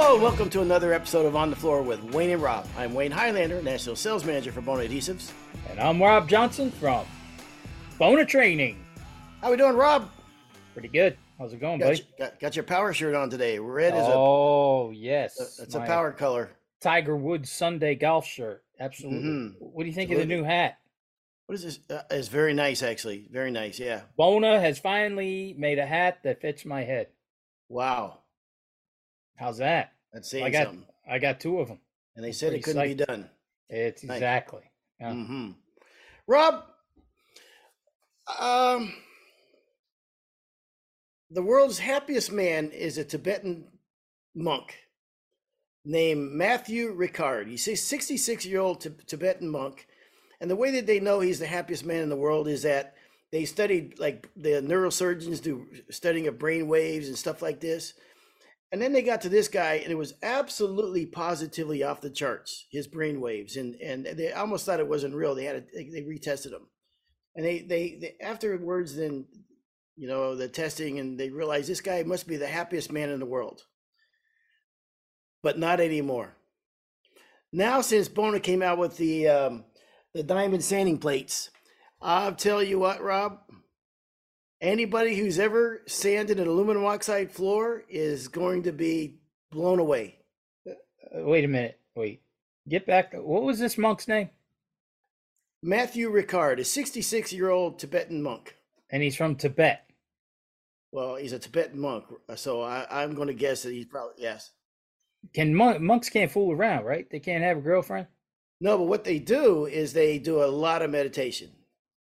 Hello, and welcome to another episode of On the Floor with Wayne and Rob. I'm Wayne Highlander, National Sales Manager for Bona Adhesives. And I'm Rob Johnson from Bona Training. How we doing, Rob? Pretty good. How's it going, Got, buddy? your, got, got your power shirt on today. Red is a oh, yes. a it's a power color. Tiger Woods Sunday golf shirt. Absolutely. Mhm. What do you think It's of the new hat? What is this? Uh, it's very nice, actually. Very nice. Yeah. Bona has finally made a hat that fits my head. Wow. How's that? That's saying I got something. I got two of them. And they said it couldn't be done. It's Nice. exactly. Yeah. hmm Rob, um, the world's happiest man is a Tibetan monk named Matthieu Ricard. He's a 66 year old Tibetan monk. And the way that they know he's the happiest man in the world is that they studied, like the neurosurgeons do studying of brain waves and stuff like this. And then they got to this guy, and it was absolutely positively off the charts. His brain waves, and and they almost thought it wasn't real. They had to, they, they retested him, and they, they they afterwards then, you know, the testing, and they realized this guy must be the happiest man in the world. But not anymore. Now, since Bona came out with the um, the diamond sanding plates, I'll tell you what, Rob. Anybody who's ever sanded an aluminum oxide floor is going to be blown away. Uh, wait a minute. Wait. Get back. What was this monk's name? Matthieu Ricard, a 66 year old Tibetan monk. And he's from Tibet. Well, he's a Tibetan monk, so I, I'm going to guess that he's probably yes. Can mon- monks can't fool around, right? They can't have a girlfriend. No, but what they do is they do a lot of meditation.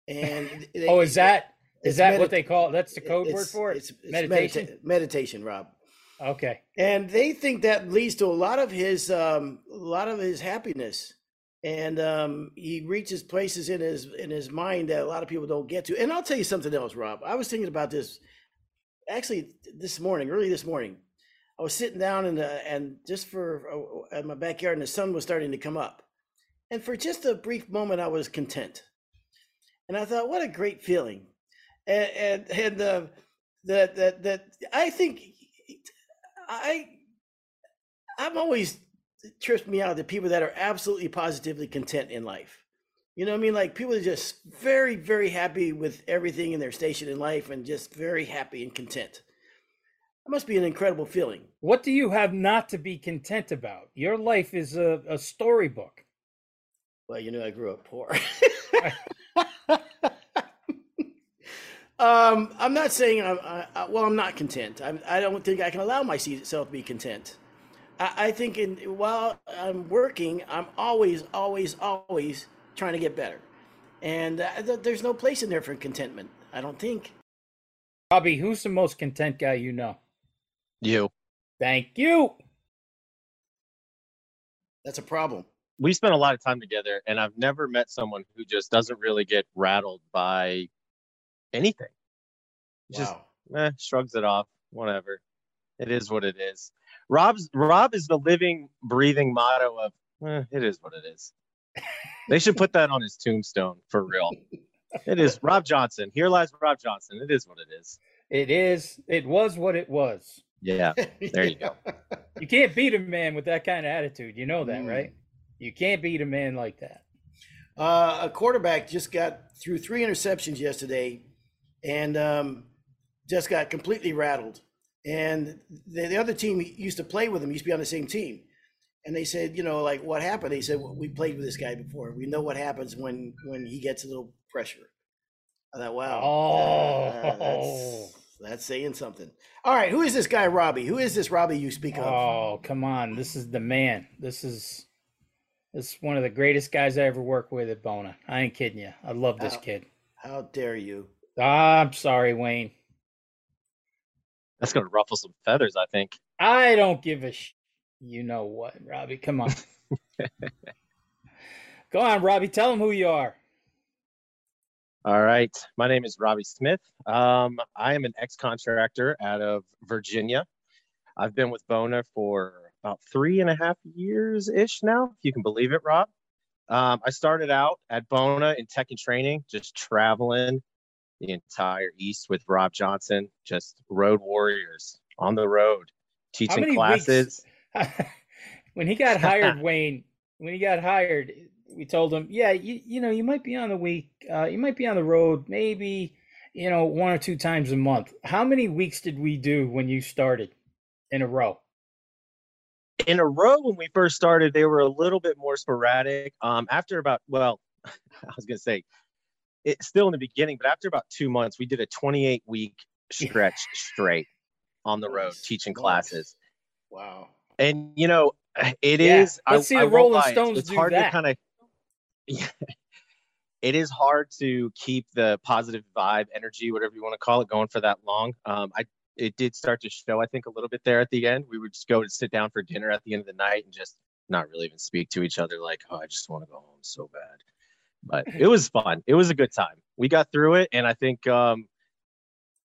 And they, oh, is that is that medi- what they call? it? That's the code word for it. It's, it's meditation. medita- meditation, Rob. Okay. and they think that leads to a lot of his um a lot of his happiness and um he reaches places in his in his mind that a lot of people don't get to and i'll tell you something else rob i was thinking about this actually this morning early this morning i was sitting down and uh, and just for uh, in my backyard and the sun was starting to come up and for just a brief moment i was content and i thought what a great feeling and and and uh, that that that i think I I'm always it trips me out the people that are absolutely positively content in life. You know what I mean? Like people are just very, very happy with everything in their station in life and just very happy and content. That must be an incredible feeling. What do you have not to be content about? Your life is a, a storybook. Well, you know, I grew up poor. um, I'm not saying I'm. I, I, well, I'm not content. I'm, I don't think I can allow myself to be content. I, I think in while I'm working, I'm always, always, always trying to get better, and uh, th- there's no place in there for contentment. I don't think. Robbie, who's the most content guy you know? You. Thank you. That's a problem. We spent a lot of time together, and I've never met someone who just doesn't really get rattled by anything. Just Wow. eh, shrugs it off. Whatever. It is what it is. Rob's Rob is the living, breathing motto of eh, it is what it is. They should put that on his tombstone for real. It is Rob Johnson. Here lies Rob Johnson. It is what it is. It is. It was what it was. Yeah. There you go. You can't beat a man with that kind of attitude. You know that, Mm. right? You can't beat a man like that. Uh, a quarterback just got through three interceptions yesterday, and um, just got completely rattled. And the, the other team used to play with him used to be on the same team, and they said, you know, like what happened? They said well, we played with this guy before. We know what happens when when he gets a little pressure. I thought, wow, uh, Oh. that's, that's saying something. All right, who is this guy, Robbie? Who is this Robbie you speak of? Oh, come on. This is the man. This is this is one of the greatest guys I ever worked with at Bona. I ain't kidding you. I love this Wow. kid. How dare you? Ah, I'm sorry, Wayne. That's gonna ruffle some feathers, I think. I don't give a sh- you know what, Robbie. Come on. Go on, Robbie. Tell them who you are. All right. My name is Robbie Smith. Um, I am an ex contractor out of Virginia. I've been with Bona for about three and a half years ish now, if you can believe it, Rob. Um, I started out at Bona in tech and training, just traveling the entire East with Rob Johnson, just road warriors on the road, teaching classes. when he got hired, Wayne, when he got hired, we told him, yeah, you, you know, you might be on the week, uh, you might be on the road, maybe, you know, one or two times a month. How many weeks did we do when you started in a row? In a row, when we first started, they were a little bit more sporadic. Um, after about, well, I was gonna say, it's still in the beginning, but after about two months, we did a 28 week stretch straight on the road teaching classes. Wow. And you know, it Yeah, is. let's see the Rolling lie, it's- Stones It's do hard that. to kind of. it is hard to keep the positive vibe, energy, whatever you want to call it, going for that long. Um, I it did start to show, I think, a little bit there at the end. We would just go to sit down for dinner at the end of the night and just not really even speak to each other. Like, oh, I just want to go home so bad. But it was fun. It was a good time. We got through it, and I think um,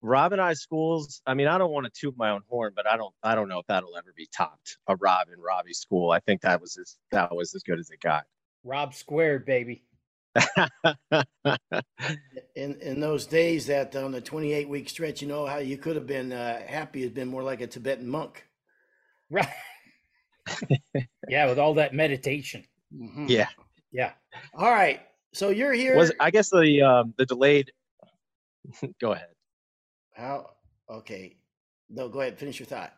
Rob and I schools. I mean, I don't want to toot my own horn, but I don't. I don't know if that'll ever be topped. A Rob and Robbie school. I think that was as that was as good as it got. Rob squared, baby. In in those days that on the 28 week stretch, you know how you could have been uh, happy has been more like a Tibetan monk. Right. yeah, with all that meditation. Mhm. yeah. Yeah. All right. So you're here. Was I guess the um, the delayed. go ahead. How? Okay. No, go ahead. Finish your thought.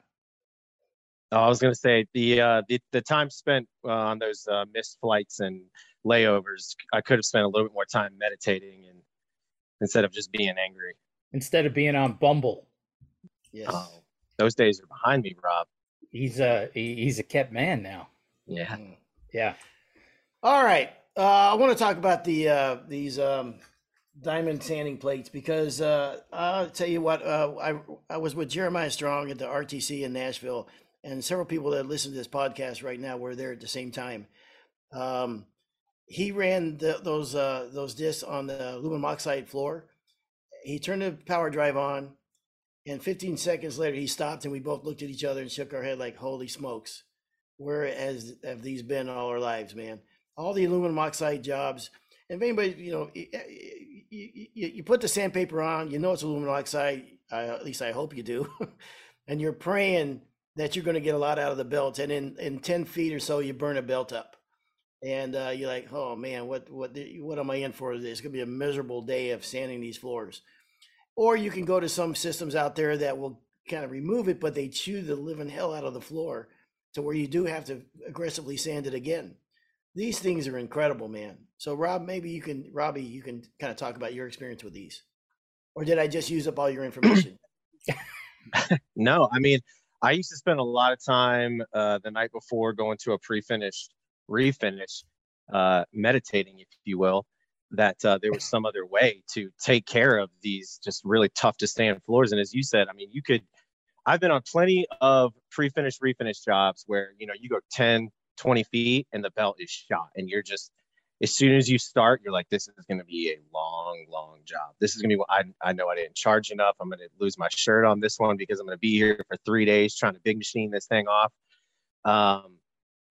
Oh, I was gonna say the uh, the the time spent uh, on those uh, missed flights and layovers. I could have spent a little bit more time meditating and instead of just being angry. Instead of being on Bumble, Yes. Oh, those days are behind me, Rob. he's a he's a kept man now. Yeah. Mhm. Yeah. All right. Uh, I want to talk about the uh, these um, diamond sanding plates because uh, I'll tell you what. Uh, I I was with Jeremiah Strong at the RTC in Nashville, and several people that listen to this podcast right now were there at the same time. Um, he ran the, those uh, those discs on the aluminum oxide floor. He turned the power drive on, and 15 seconds later he stopped, and we both looked at each other and shook our head like, "Holy smokes!" Where has have these been all our lives, man? All the aluminum oxide jobs. And if anybody, you know, you, you, you put the sandpaper on, you know it's aluminum oxide. Uh, at least I hope you do. and you're praying that you're going to get a lot out of the belt. And in, in 10 feet or so, you burn a belt up. And uh, you're like, oh man, what what what am I in for? It's going to be a miserable day of sanding these floors. Or you can go to some systems out there that will kind of remove it, but they chew the living hell out of the floor to where you do have to aggressively sand it again. These things are incredible, man. So Rob, maybe you can, Robbie, you can kind of talk about your experience with these, or did I just use up all your information? No, I mean, I used to spend a lot of time uh, the night before going to a pre-finished refinish, uh, meditating, if you will, that uh, there was some other way to take care of these just really tough to stand floors. And as you said, I mean, you could. I've been on plenty of pre-finished refinish jobs where you know you go 10, 20 feet and the belt is shot, and you're just as soon as you start, you're like, this is going to be a long, long job. This is going to be I, I know I didn't charge enough. I'm going to lose my shirt on this one because I'm going to be here for three days trying to big machine this thing off. Um,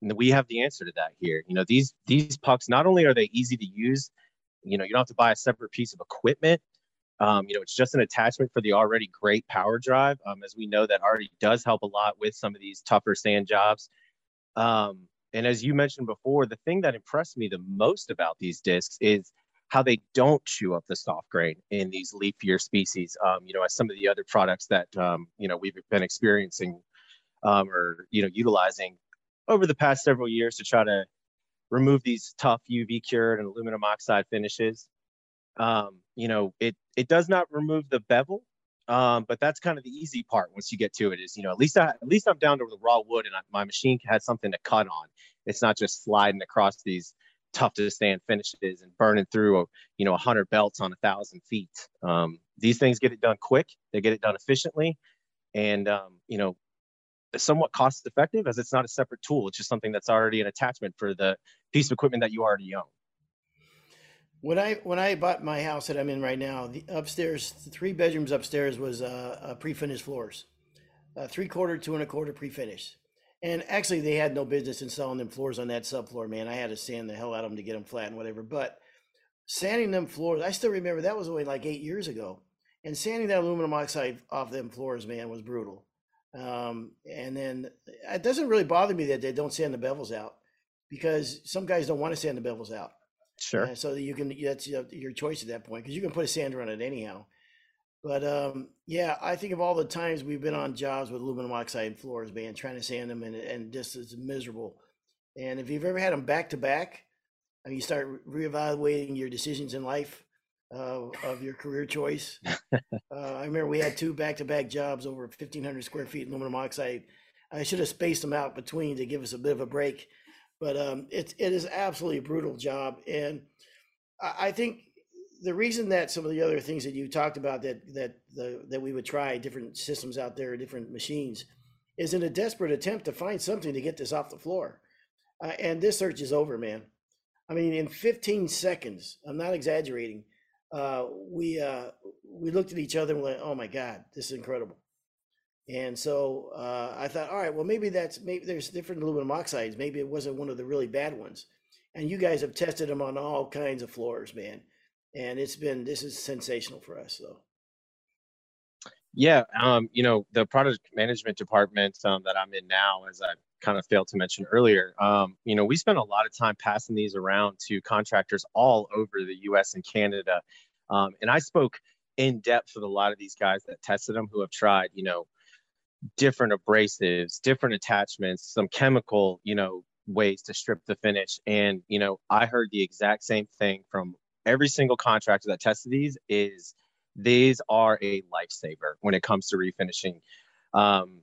and we have the answer to that here. You know, these these pucks not only are they easy to use, you know, you don't have to buy a separate piece of equipment. Um, you know, it's just an attachment for the already great power drive. Um, as we know, that already does help a lot with some of these tougher sand jobs. Um, and as you mentioned before, the thing that impressed me the most about these discs is how they don't chew up the soft grain in these leafier species. Um, you know, as some of the other products that um, you know we've been experiencing um, or you know utilizing over the past several years to try to remove these tough UV cured and aluminum oxide finishes. Um, you know, it it does not remove the bevel, um, but that's kind of the easy part once you get to it. Is you know at least I, at least I'm down to the raw wood and I, my machine has something to cut on. It's not just sliding across these tough to stand finishes and burning through a you know a hundred belts on a thousand feet. Um, these things get it done quick. They get it done efficiently, and um, you know somewhat cost effective as it's not a separate tool. It's just something that's already an attachment for the piece of equipment that you already own. When I when I bought my house that I'm in right now, the upstairs, the three bedrooms upstairs was uh, uh, pre-finished floors, uh, three quarter, two and a quarter pre-finished. And actually, they had no business installing them floors on that subfloor, man. I had to sand the hell out of them to get them flat and whatever. But sanding them floors, I still remember that was only like eight years ago. And sanding that aluminum oxide off them floors, man, was brutal. Um, and then it doesn't really bother me that they don't sand the bevels out because some guys don't want to sand the bevels out. Sure. Uh, so that you can that's your choice at that point because you can put a sander on it anyhow. But um, yeah, I think of all the times we've been on jobs with aluminum oxide floors, man, trying to sand them and and just it's miserable. And if you've ever had them back to back, and you start reevaluating your decisions in life uh, of your career choice. uh, I remember we had two back to back jobs over 1,500 square feet aluminum oxide. I should have spaced them out between to give us a bit of a break but um, it, it is absolutely a brutal job. And I, I think the reason that some of the other things that you talked about that that the, that we would try different systems out there, different machines, is in a desperate attempt to find something to get this off the floor. Uh, and this search is over, man. I mean, in 15 seconds, I'm not exaggerating. Uh, we uh, we looked at each other and went, "Oh my God, this is incredible." And so uh, I thought, all right, well, maybe that's maybe there's different aluminum oxides. Maybe it wasn't one of the really bad ones. And you guys have tested them on all kinds of floors, man. And it's been this is sensational for us, though. Yeah, um, you know, the product management department um, that I'm in now, as I kind of failed to mention earlier, um, you know, we spend a lot of time passing these around to contractors all over the U.S. and Canada. Um, and I spoke in depth with a lot of these guys that tested them who have tried, you know, different abrasives, different attachments, some chemical, you know, ways to strip the finish. And, you know, I heard the exact same thing from every single contractor that tested these is these are a lifesaver when it comes to refinishing um,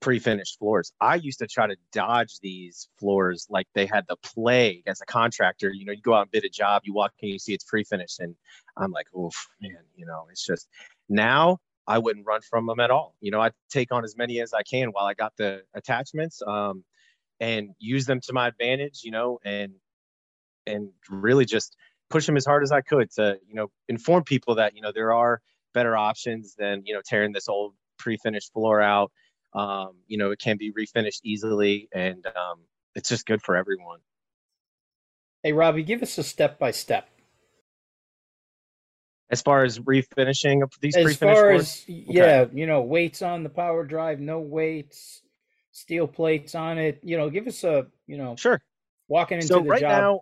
pre-finished floors. I used to try to dodge these floors like they had the plague as a contractor. You know, you go out and bid a job, you walk in, you see it's pre-finished, and I'm like, oh man, you know, it's just now I wouldn't run from them at all. You know, I take on as many as I can while I got the attachments um, and use them to my advantage, you know, and and really just push them as hard as I could to, you know, inform people that, you know, there are better options than, you know, tearing this old pre-finished floor out. Um, you know, it can be refinished easily and um, it's just good for everyone. Hey, Robbie, give us a step by step as far as refinishing these as far as yeah you know weights on the power drive no weights steel plates on it you know give us a you know sure. walking into so the right job. now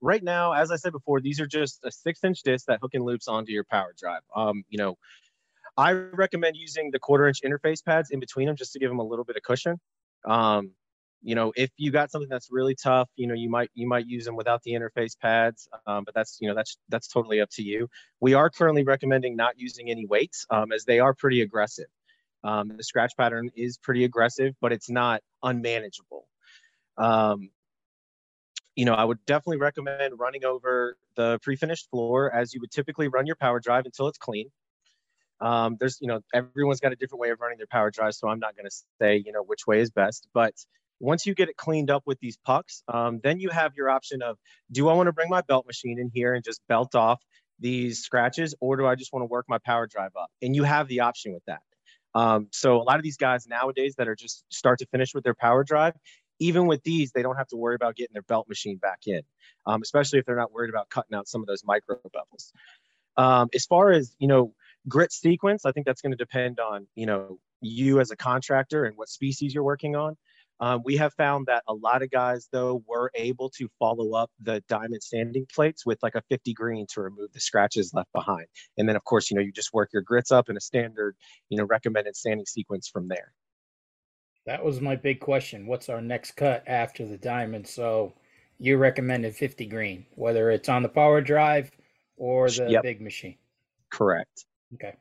right now as i said before these are just a six inch disc that hook and loops onto your power drive. Um you know i recommend using the quarter inch interface pads in between them just to give them a little bit of cushion. Um you know if you got something that's really tough you know you might you might use them without the interface pads um, but that's you know that's that's totally up to you. We are currently recommending not using any weights um, as they are pretty aggressive. Um, the scratch pattern is pretty aggressive but it's not unmanageable. Um, you know i would definitely recommend running over the pre-finished floor as you would typically run your power drive until it's clean. Um, there's you know everyone's got a different way of running their power drive so i'm not going to say you know which way is best but once you get it cleaned up with these pucks, um, then you have your option of do I want to bring my belt machine in here and just belt off these scratches, or do I just want to work my power drive up? And you have the option with that. Um, so a lot of these guys nowadays that are just start to finish with their power drive, even with these, they don't have to worry about getting their belt machine back in, um, especially if they're not worried about cutting out some of those micro bevels. Um, as far as you know, grit sequence, I think that's going to depend on you know you as a contractor and what species you're working on. Um, we have found that a lot of guys, though, were able to follow up the diamond standing plates with like a 50 green to remove the scratches left behind. And then, of course, you know, you just work your grits up in a standard, you know, recommended standing sequence from there. That was my big question. What's our next cut after the diamond? So you recommended 50 green, whether it's on the power drive or the yep. big machine. Correct. Okay.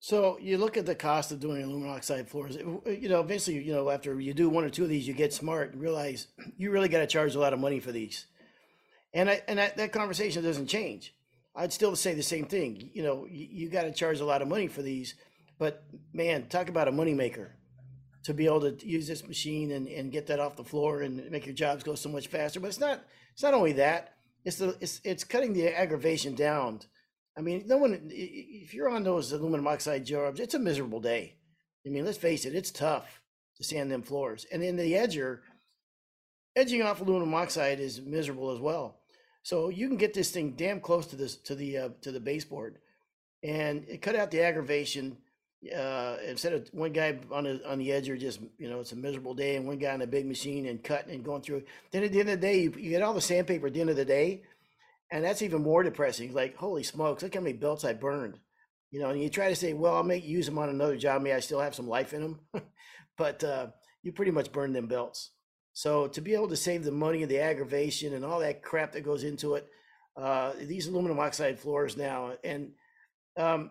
So you look at the cost of doing aluminum oxide floors. You know, eventually, you know, after you do one or two of these, you get smart and realize you really got to charge a lot of money for these. And I, and that, that conversation doesn't change. I'd still say the same thing. You know, you, you got to charge a lot of money for these. But man, talk about a moneymaker to be able to use this machine and, and get that off the floor and make your jobs go so much faster. But it's not it's not only that. It's the it's it's cutting the aggravation down I mean, no one, if you're on those aluminum oxide jobs, it's a miserable day. I mean, let's face it, it's tough to sand them floors. And then the edger, edging off aluminum oxide is miserable as well. So you can get this thing damn close to this to the uh, to the baseboard, and it cut out the aggravation. uh, instead of one guy on the on the edge, you're just you know it's a miserable day, and one guy on a big machine and cutting and going through. Then at the end of the day, you, you get all the sandpaper at the end of the day, and that's even more depressing. Like holy smokes, look how many belts I burned. You know, and you try to say, well, I'll make use them on another job. Maybe I still have some life in them, but uh, you pretty much burn them belts. So to be able to save the money and the aggravation and all that crap that goes into it, uh, these aluminum oxide floors now, and um,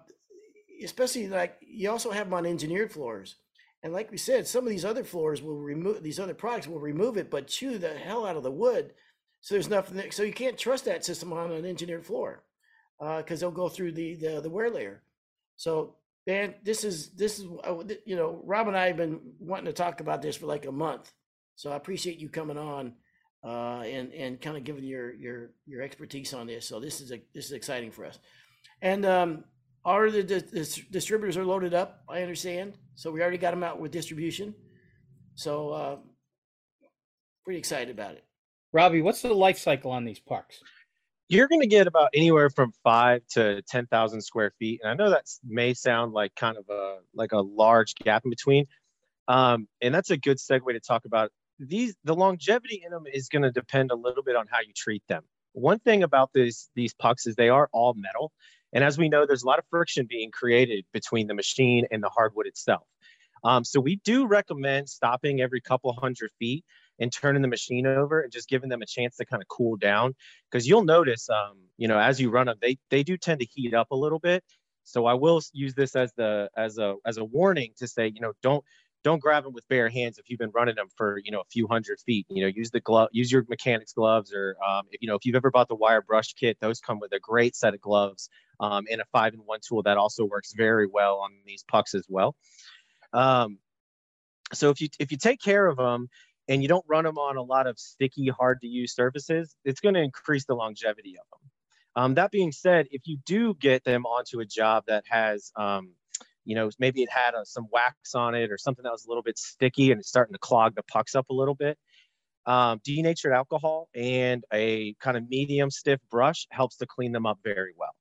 especially like you also have them on engineered floors. And like we said, some of these other floors will remove these other products will remove it, but chew the hell out of the wood. So there's nothing. So you can't trust that system on an engineered floor because uh, they'll go through the, the the wear layer. So man, this is this is uh, you know Rob and I have been wanting to talk about this for like a month. So I appreciate you coming on uh, and and kind of giving your your your expertise on this. So this is a this is exciting for us. And um, are the, the, the distributors are loaded up? I understand. So we already got them out with distribution. So uh, pretty excited about it. Robbie, what's the life cycle on these parks? You're going to get about anywhere from five to ten thousand square feet, and I know that may sound like kind of a like a large gap in between, um, and that's a good segue to talk about these. The longevity in them is going to depend a little bit on how you treat them. One thing about these these pucks is they are all metal, and as we know, there's a lot of friction being created between the machine and the hardwood itself. Um, so we do recommend stopping every couple hundred feet and turning the machine over and just giving them a chance to kind of cool down. Because you'll notice, um, you know, as you run them, they they do tend to heat up a little bit. So I will use this as the as a as a warning to say, you know, don't don't grab them with bare hands if you've been running them for you know a few hundred feet you know use the glove use your mechanics gloves or um, if, you know if you've ever bought the wire brush kit those come with a great set of gloves um, and a five in one tool that also works very well on these pucks as well um, so if you if you take care of them and you don't run them on a lot of sticky hard to use surfaces it's going to increase the longevity of them um, that being said if you do get them onto a job that has um, you know, maybe it had a, some wax on it or something that was a little bit sticky and it's starting to clog the pucks up a little bit. Um, denatured alcohol and a kind of medium stiff brush helps to clean them up very well.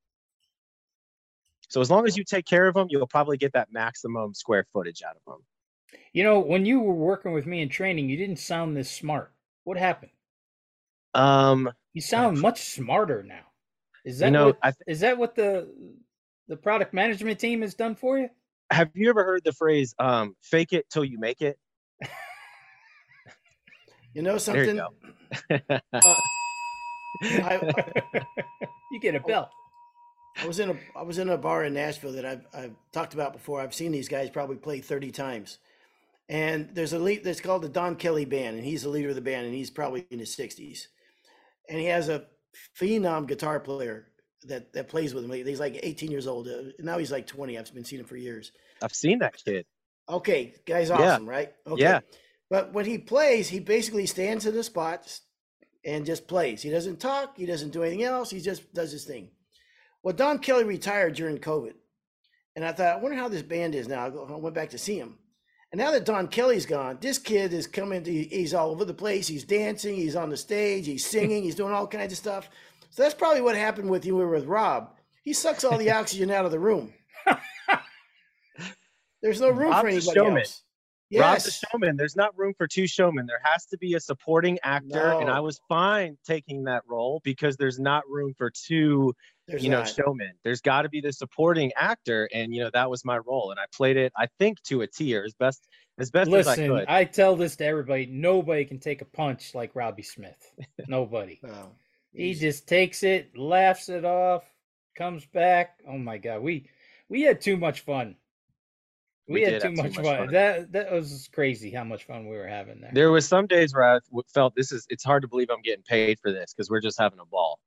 So as long as you take care of them, you'll probably get that maximum square footage out of them. You know, when you were working with me in training, you didn't sound this smart. What happened? Um, you sound much smarter now. Is that you know, what, th- is that what the the product management team has done for you? Have you ever heard the phrase um, "fake it till you make it"? you know something. You, uh, I, you get a belt. I was in a I was in a bar in Nashville that I've I've talked about before. I've seen these guys probably play thirty times, and there's a lead that's called the Don Kelly Band, and he's the leader of the band, and he's probably in his sixties, and he has a phenom guitar player that that plays with him. He's like 18 years old. Uh, now he's like 20. I've been seeing him for years. I've seen that kid. Okay, guy's awesome, yeah. right? Okay. Yeah. But when he plays, he basically stands in the spot and just plays. He doesn't talk. He doesn't do anything else. He just does his thing. Well, Don Kelly retired during COVID, and I thought, I wonder how this band is now. I went back to see him. And now that Don Kelly's gone, this kid is coming to, he's all over the place. He's dancing, he's on the stage, he's hmm. singing, he's doing all kinds of stuff. So that's probably what happened with you with Rob. He sucks all the oxygen out of the room. There's no room Rob's for anybody showman. Else. Rob's a showman. There's not room for two showmen. There has to be a supporting actor, and I was fine taking that role because there's not room for two, There's you know, not. showmen. There's got to be the supporting actor, and you know that was my role, and I played it, I think, to a T or as best as best as I Listen, could. I tell this to everybody. Nobody can take a punch like Robbie Smith. Nobody. Oh, He just takes it, laughs it off, comes back. Oh my god, we we had too much fun. We, We had too have too much, much fun. fun. That that was crazy how much fun we were having there. There was some days where I felt this is. It's hard to believe I'm getting paid for this because we're just having a ball.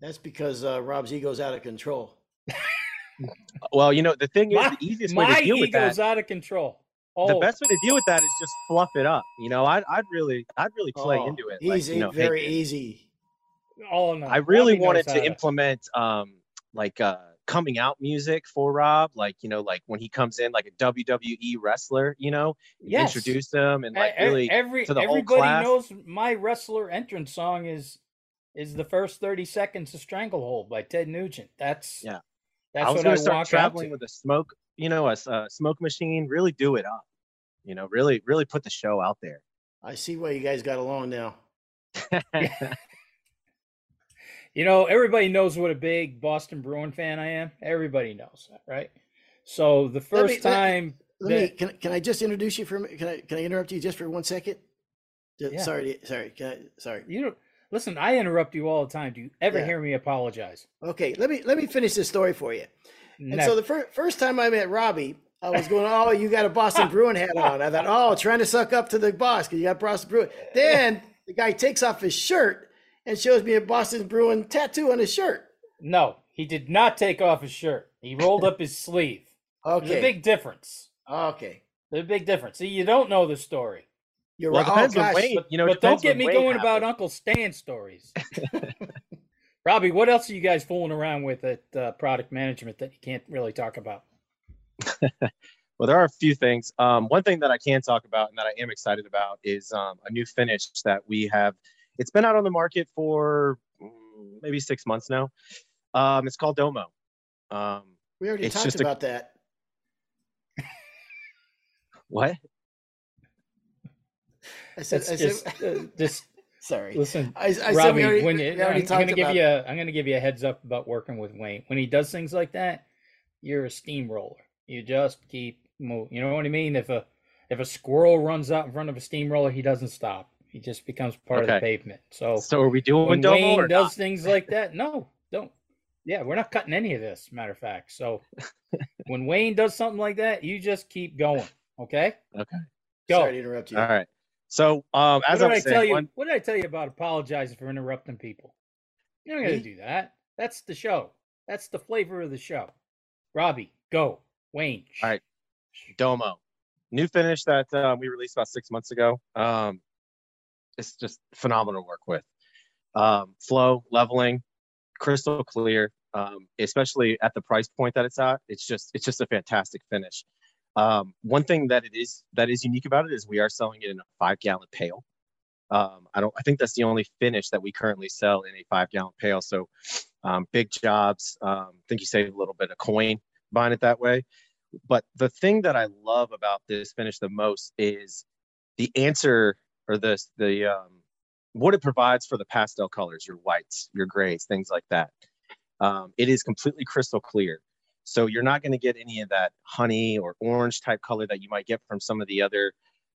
that's because uh, Rob's ego's out of control. Well, you know, the thing is, My- the easiest way to deal with that ego's out of control. Oh, the best way to deal with that is just fluff it up. You know, I'd, I'd really, I'd really play Oh, into it. like, Easy, you know, hey, very easy. oh no. I really Robbie wanted to implement, um, like, uh, coming out music for Rob, like, you know, like when he comes in, like a WWE wrestler, you know, Yes. introduce him and like really, every to the whole everybody class. knows my wrestler entrance song is is the first 30 seconds of Stranglehold by Ted Nugent. That's Yeah. That's I was what going I to start traveling out with a smoke, you know, a smoke machine, really do it up. You know, really, really put the show out there. I see why you guys got along now. You know, everybody knows what a big Boston Bruin fan I am. Everybody knows that, right? So the first me- time Let me, that- can, can I just introduce you for a minute? Can I, can I interrupt you just for one second? Yeah. Sorry, sorry, can I, sorry. you know, listen, I interrupt you all the time. Do you ever Yeah. hear me apologize? Okay, let me, let me finish this story for you. And so the fir- first time I met Robbie, I was going, "Oh, you got a Boston Bruin hat on." I thought, "Oh, trying to suck up to the boss because you got Boston Bruin." Then the guy takes off his shirt and shows me a Boston Bruin tattoo on his shirt. no, he did not take off his shirt. He rolled up his sleeve. There's a big difference. okay, There's a big difference. See, you don't know the story. you're well, right. Oh, depends on gosh. Wayne. But, you know, but don't get me Wayne going about. Uncle Stan stories. Robbie, what else are you guys fooling around with at uh, product management that you can't really talk about? Well, there are a few things. Um, one thing that I can talk about and that I am excited about is um, a new finish that we have. It's been out on the market for mm, maybe six months now. Um, it's called Domo. Um, We already it's talked just a- about that. what? I said, That's I just, said, uh, just sorry. listen, I, I said Robbie. we already, when we you, already I'm talked gonna give about. you, a, I'm gonna give you a heads up about working with Wayne. When he does things like that, you're a steamroller. You just keep moving. You know what I mean? If a if a squirrel runs out in front of a steamroller, he doesn't stop. He just becomes part of the pavement. So So are we doing when Domo Wayne or does not? things like that, no, don't. Yeah, we're not cutting any of this. Matter of fact, so when Wayne does something like that, you just keep going. Okay, Okay. go. Sorry to interrupt you. All right. So um, What as did I I was tell saying, you? one, What did I tell you about apologizing for interrupting people? You're not gonna Me? do that. That's the show. That's the flavor of the show. Robbie, go. Wayne. All right. Domo, new finish that uh, we released about six months ago. Um, it's just phenomenal to work with. Um, flow, leveling, crystal clear, um, especially at the price point that it's at. It's just it's just a fantastic finish. Um, one thing that it is that is unique about it is we are selling it in a five gallon pail. Um, I don't. I think that's the only finish that we currently sell in a five gallon pail. So, um, big jobs. Um, I think you save a little bit of coin buying it that way. But the thing that I love about this finish the most is the answer or the the um, what it provides for the pastel colors, your whites, your grays, things like that. Um, it is completely crystal clear. So you're not going to get any of that honey or orange type color that you might get from some of the other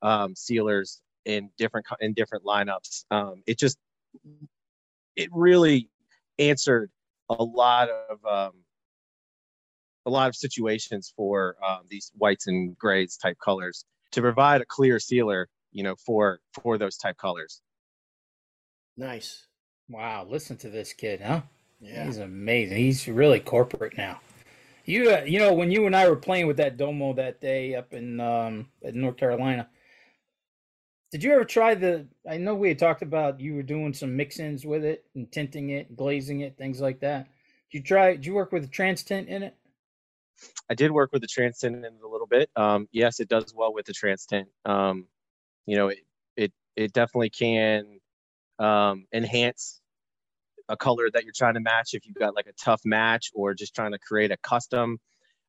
um, sealers in different in different lineups. Um, it just it really answered a lot of um, a lot of situations for um, these whites and grays type colors to provide a clear sealer, you know, for for those type colors. Nice. Wow, listen to this kid, huh? Yeah. He's amazing. He's really corporate now. You, uh, you know, when you and I were playing with that Domo that day up in um, in North Carolina, did you ever try the? I know we had talked about you were doing some mix-ins with it and tinting it, glazing it, things like that. Did you try? Did you work with a trans tint in it? I did work with the trans tint in it a little bit. Um, yes, it does well with the trans tint. Um, you know, it it it definitely can um, enhance a color that you're trying to match if you've got like a tough match or just trying to create a custom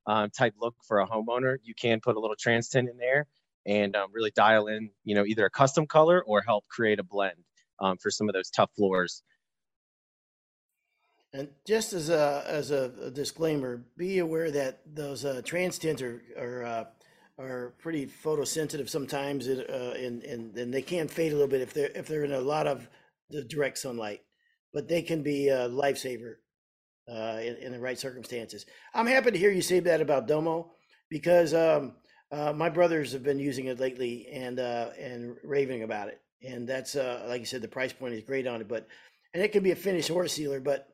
um, type look for a homeowner. You can put a little trans tint in there and um, really dial in, you know, either a custom color or help create a blend um, for some of those tough floors. And just as a as a, disclaimer, be aware that those uh, trans tints are are uh, are pretty photosensitive sometimes, uh, and and and they can fade a little bit if they're if they're in a lot of the direct sunlight, but they can be a lifesaver uh, in, in the right circumstances. I'm happy to hear you say that about Domo because um, uh, my brothers have been using it lately and uh, and raving about it, and that's uh, like you said, the price point is great on it, but and it can be a finish or a sealer, but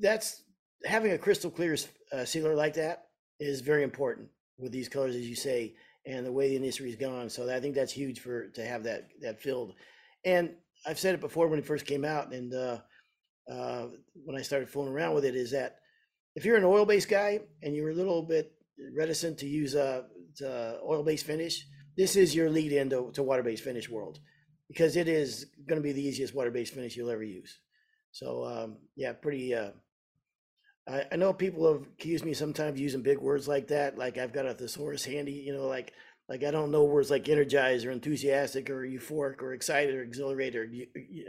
that's having a crystal clear uh, sealer like that is very important with these colors, as you say, and the way the industry's gone. So I think that's huge for to have that that filled. And I've said it before when it first came out, and uh, uh, when I started fooling around with it, is that if you're an oil-based guy and you're a little bit reticent to use a to oil-based finish, this is your lead into to water-based finish world because it is going to be the easiest water-based finish you'll ever use. So um, yeah, pretty uh, I, I know people have accused me sometimes using big words like that, like I've got a thesaurus handy, you know, like like I don't know words like energized or enthusiastic or euphoric or excited or exhilarated or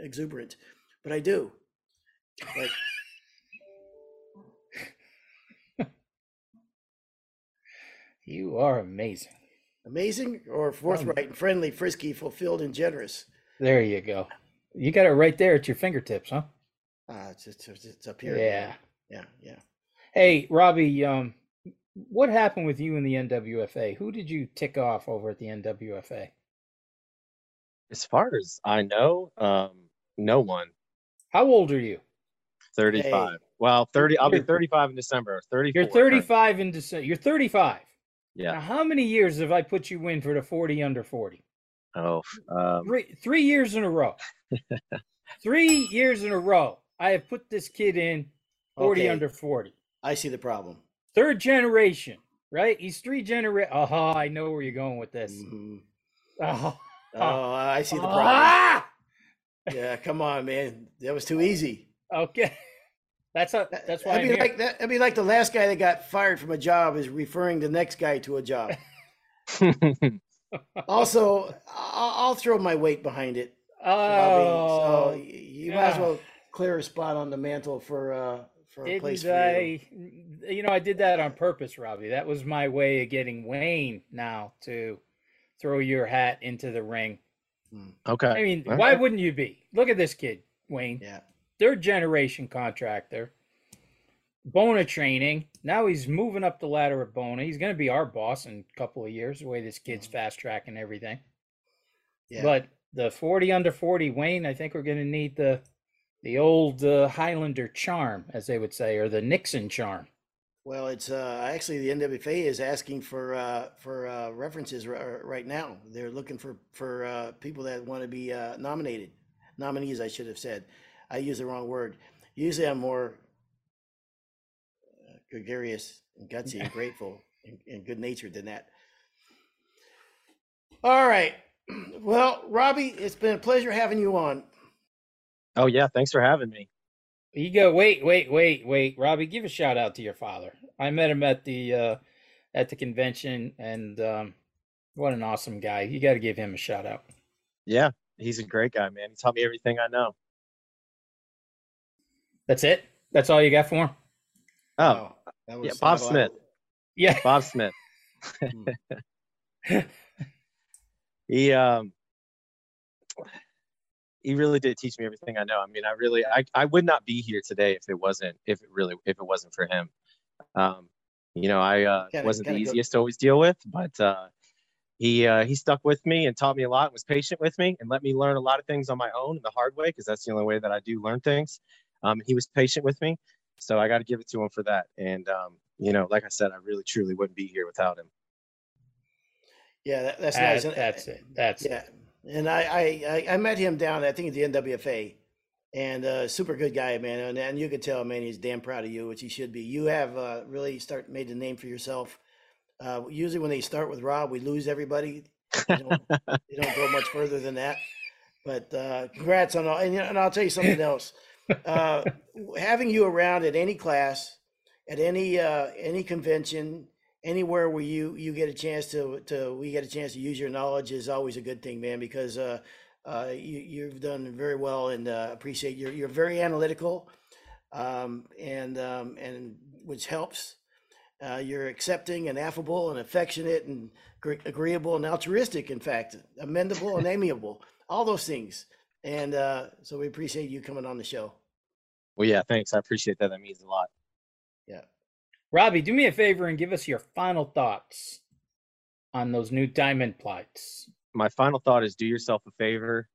exuberant, but I do. Like You are amazing. amazing or forthright and friendly, frisky, fulfilled, and generous. There you go. You got it right there at your fingertips, huh? Uh, it's, it's, it's up here. Yeah. Yeah. Yeah. Hey, Robbie, um, what happened with you in the NWFA? Who did you tick off over at the NWFA? As far as I know, um, no one. How old are you? 35. Well, 30. I'll be 35 in December. 34. You're 35 in December. You're 35. Yeah. Now, how many years have I put you in for the 40 under 40? Oh, um, Three, three years in a row. three years in a row. I have put this kid in 40 Okay. under 40. I see the problem. Third generation, right? He's three generation. Oh, I know where you're going with this. Mhm. Oh, Oh, I see the problem. Ah! Yeah, come on, man. That was too easy. Okay. That's a, that's why That'd be like that. That'd be like the last guy that got fired from a job is referring the next guy to a job. Also, I'll, I'll throw my weight behind it. Oh, so y- you might as well clear a spot on the mantle for uh for a place didn't for you. I? You know, I did that on purpose, Robbie. That was my way of getting Wayne now to throw your hat into the ring. Hmm. okay. I mean, All why right. wouldn't you be? Look at this kid, Wayne. Yeah. Third generation contractor. Bona training. Now he's moving up the ladder at Bona. He's going to be our boss in a couple of years. The way this kid's hmm. fast tracking everything. Yeah. But the 40 under 40 Wayne, I think we're going to need the the old uh, Highlander charm, as they would say, or the Nixon charm. Well, it's uh, actually the NWFA is asking for uh, for uh, references r- right now. They're looking for for uh, people that want to be uh, nominated, nominees. I should have said. I used the wrong word. Usually, I'm more uh, gregarious and gutsy and grateful and, and good natured than that. All right. Well, Robbie, it's been a pleasure having you on. Oh, yeah. Thanks for having me. You go. Wait, wait, wait, wait, Robbie. Give a shout out to your father. I met him at the uh, at the convention, and um, what an awesome guy. You got to give him a shout out. Yeah. He's a great guy, man. He taught me everything I know. That's it. That's all you got for him. Oh, Wow, that yeah, Bob so- Smith. Yeah. Bob Smith. Hmm. he um he really did teach me everything I know. I mean, I really I, I would not be here today if it wasn't if it really if it wasn't for him. Um, you know, I uh, Kinda- wasn't the kinda go- easiest to always deal with, but uh, he uh, he stuck with me and taught me a lot, and was patient with me, and let me learn a lot of things on my own in the hard way because that's the only way that I do learn things. Um, he was patient with me, so I got to give it to him for that. And um, you know, like I said, I really truly wouldn't be here without him. Yeah, that, that's nice. That's it. That's Yeah, it. And I, I I- met him down I think at the NWFA, and uh, super good guy, man. And, and you could tell, man, he's damn proud of you, which he should be. You have uh, really start made a name for yourself. Uh, usually, when they start with Rob, we lose everybody. They don't, they don't go much further than that. But uh, congrats on all. And, and I'll tell you something else. Uh, having you around at any class, at any uh, any convention, anywhere where you you get a chance to to we get a chance to use your knowledge is always a good thing, man. Because uh, uh, you you've done very well, and uh, appreciate you're you're very analytical, um, and um, and which helps. Uh, you're accepting and affable and affectionate and gre- agreeable and altruistic. In fact, amendable and amiable. All those things. And uh, so we appreciate you coming on the show. Well, yeah, thanks. I appreciate that. That means a lot. Yeah. Robbie, do me a favor and give us your final thoughts on those new diamond plates. my final thought is do yourself a favor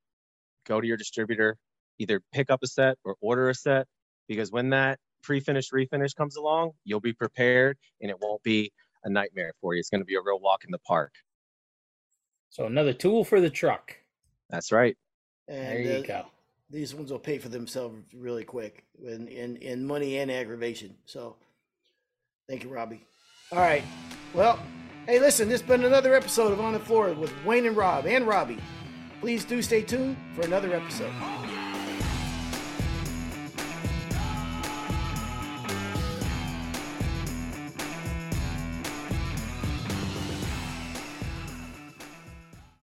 go to your distributor either pick up a set or order a set because when that pre-finished refinish comes along you'll be prepared and it won't be a nightmare for you it's going to be a real walk in the park So another tool for the truck. that's right And There you uh, go. these ones will pay for themselves really quick in, in, in money and aggravation. So thank you, Robbie. All right. Well, hey, listen, this has been another episode of On the Floor with Wayne and Rob and Robbie. Please do stay tuned for another episode.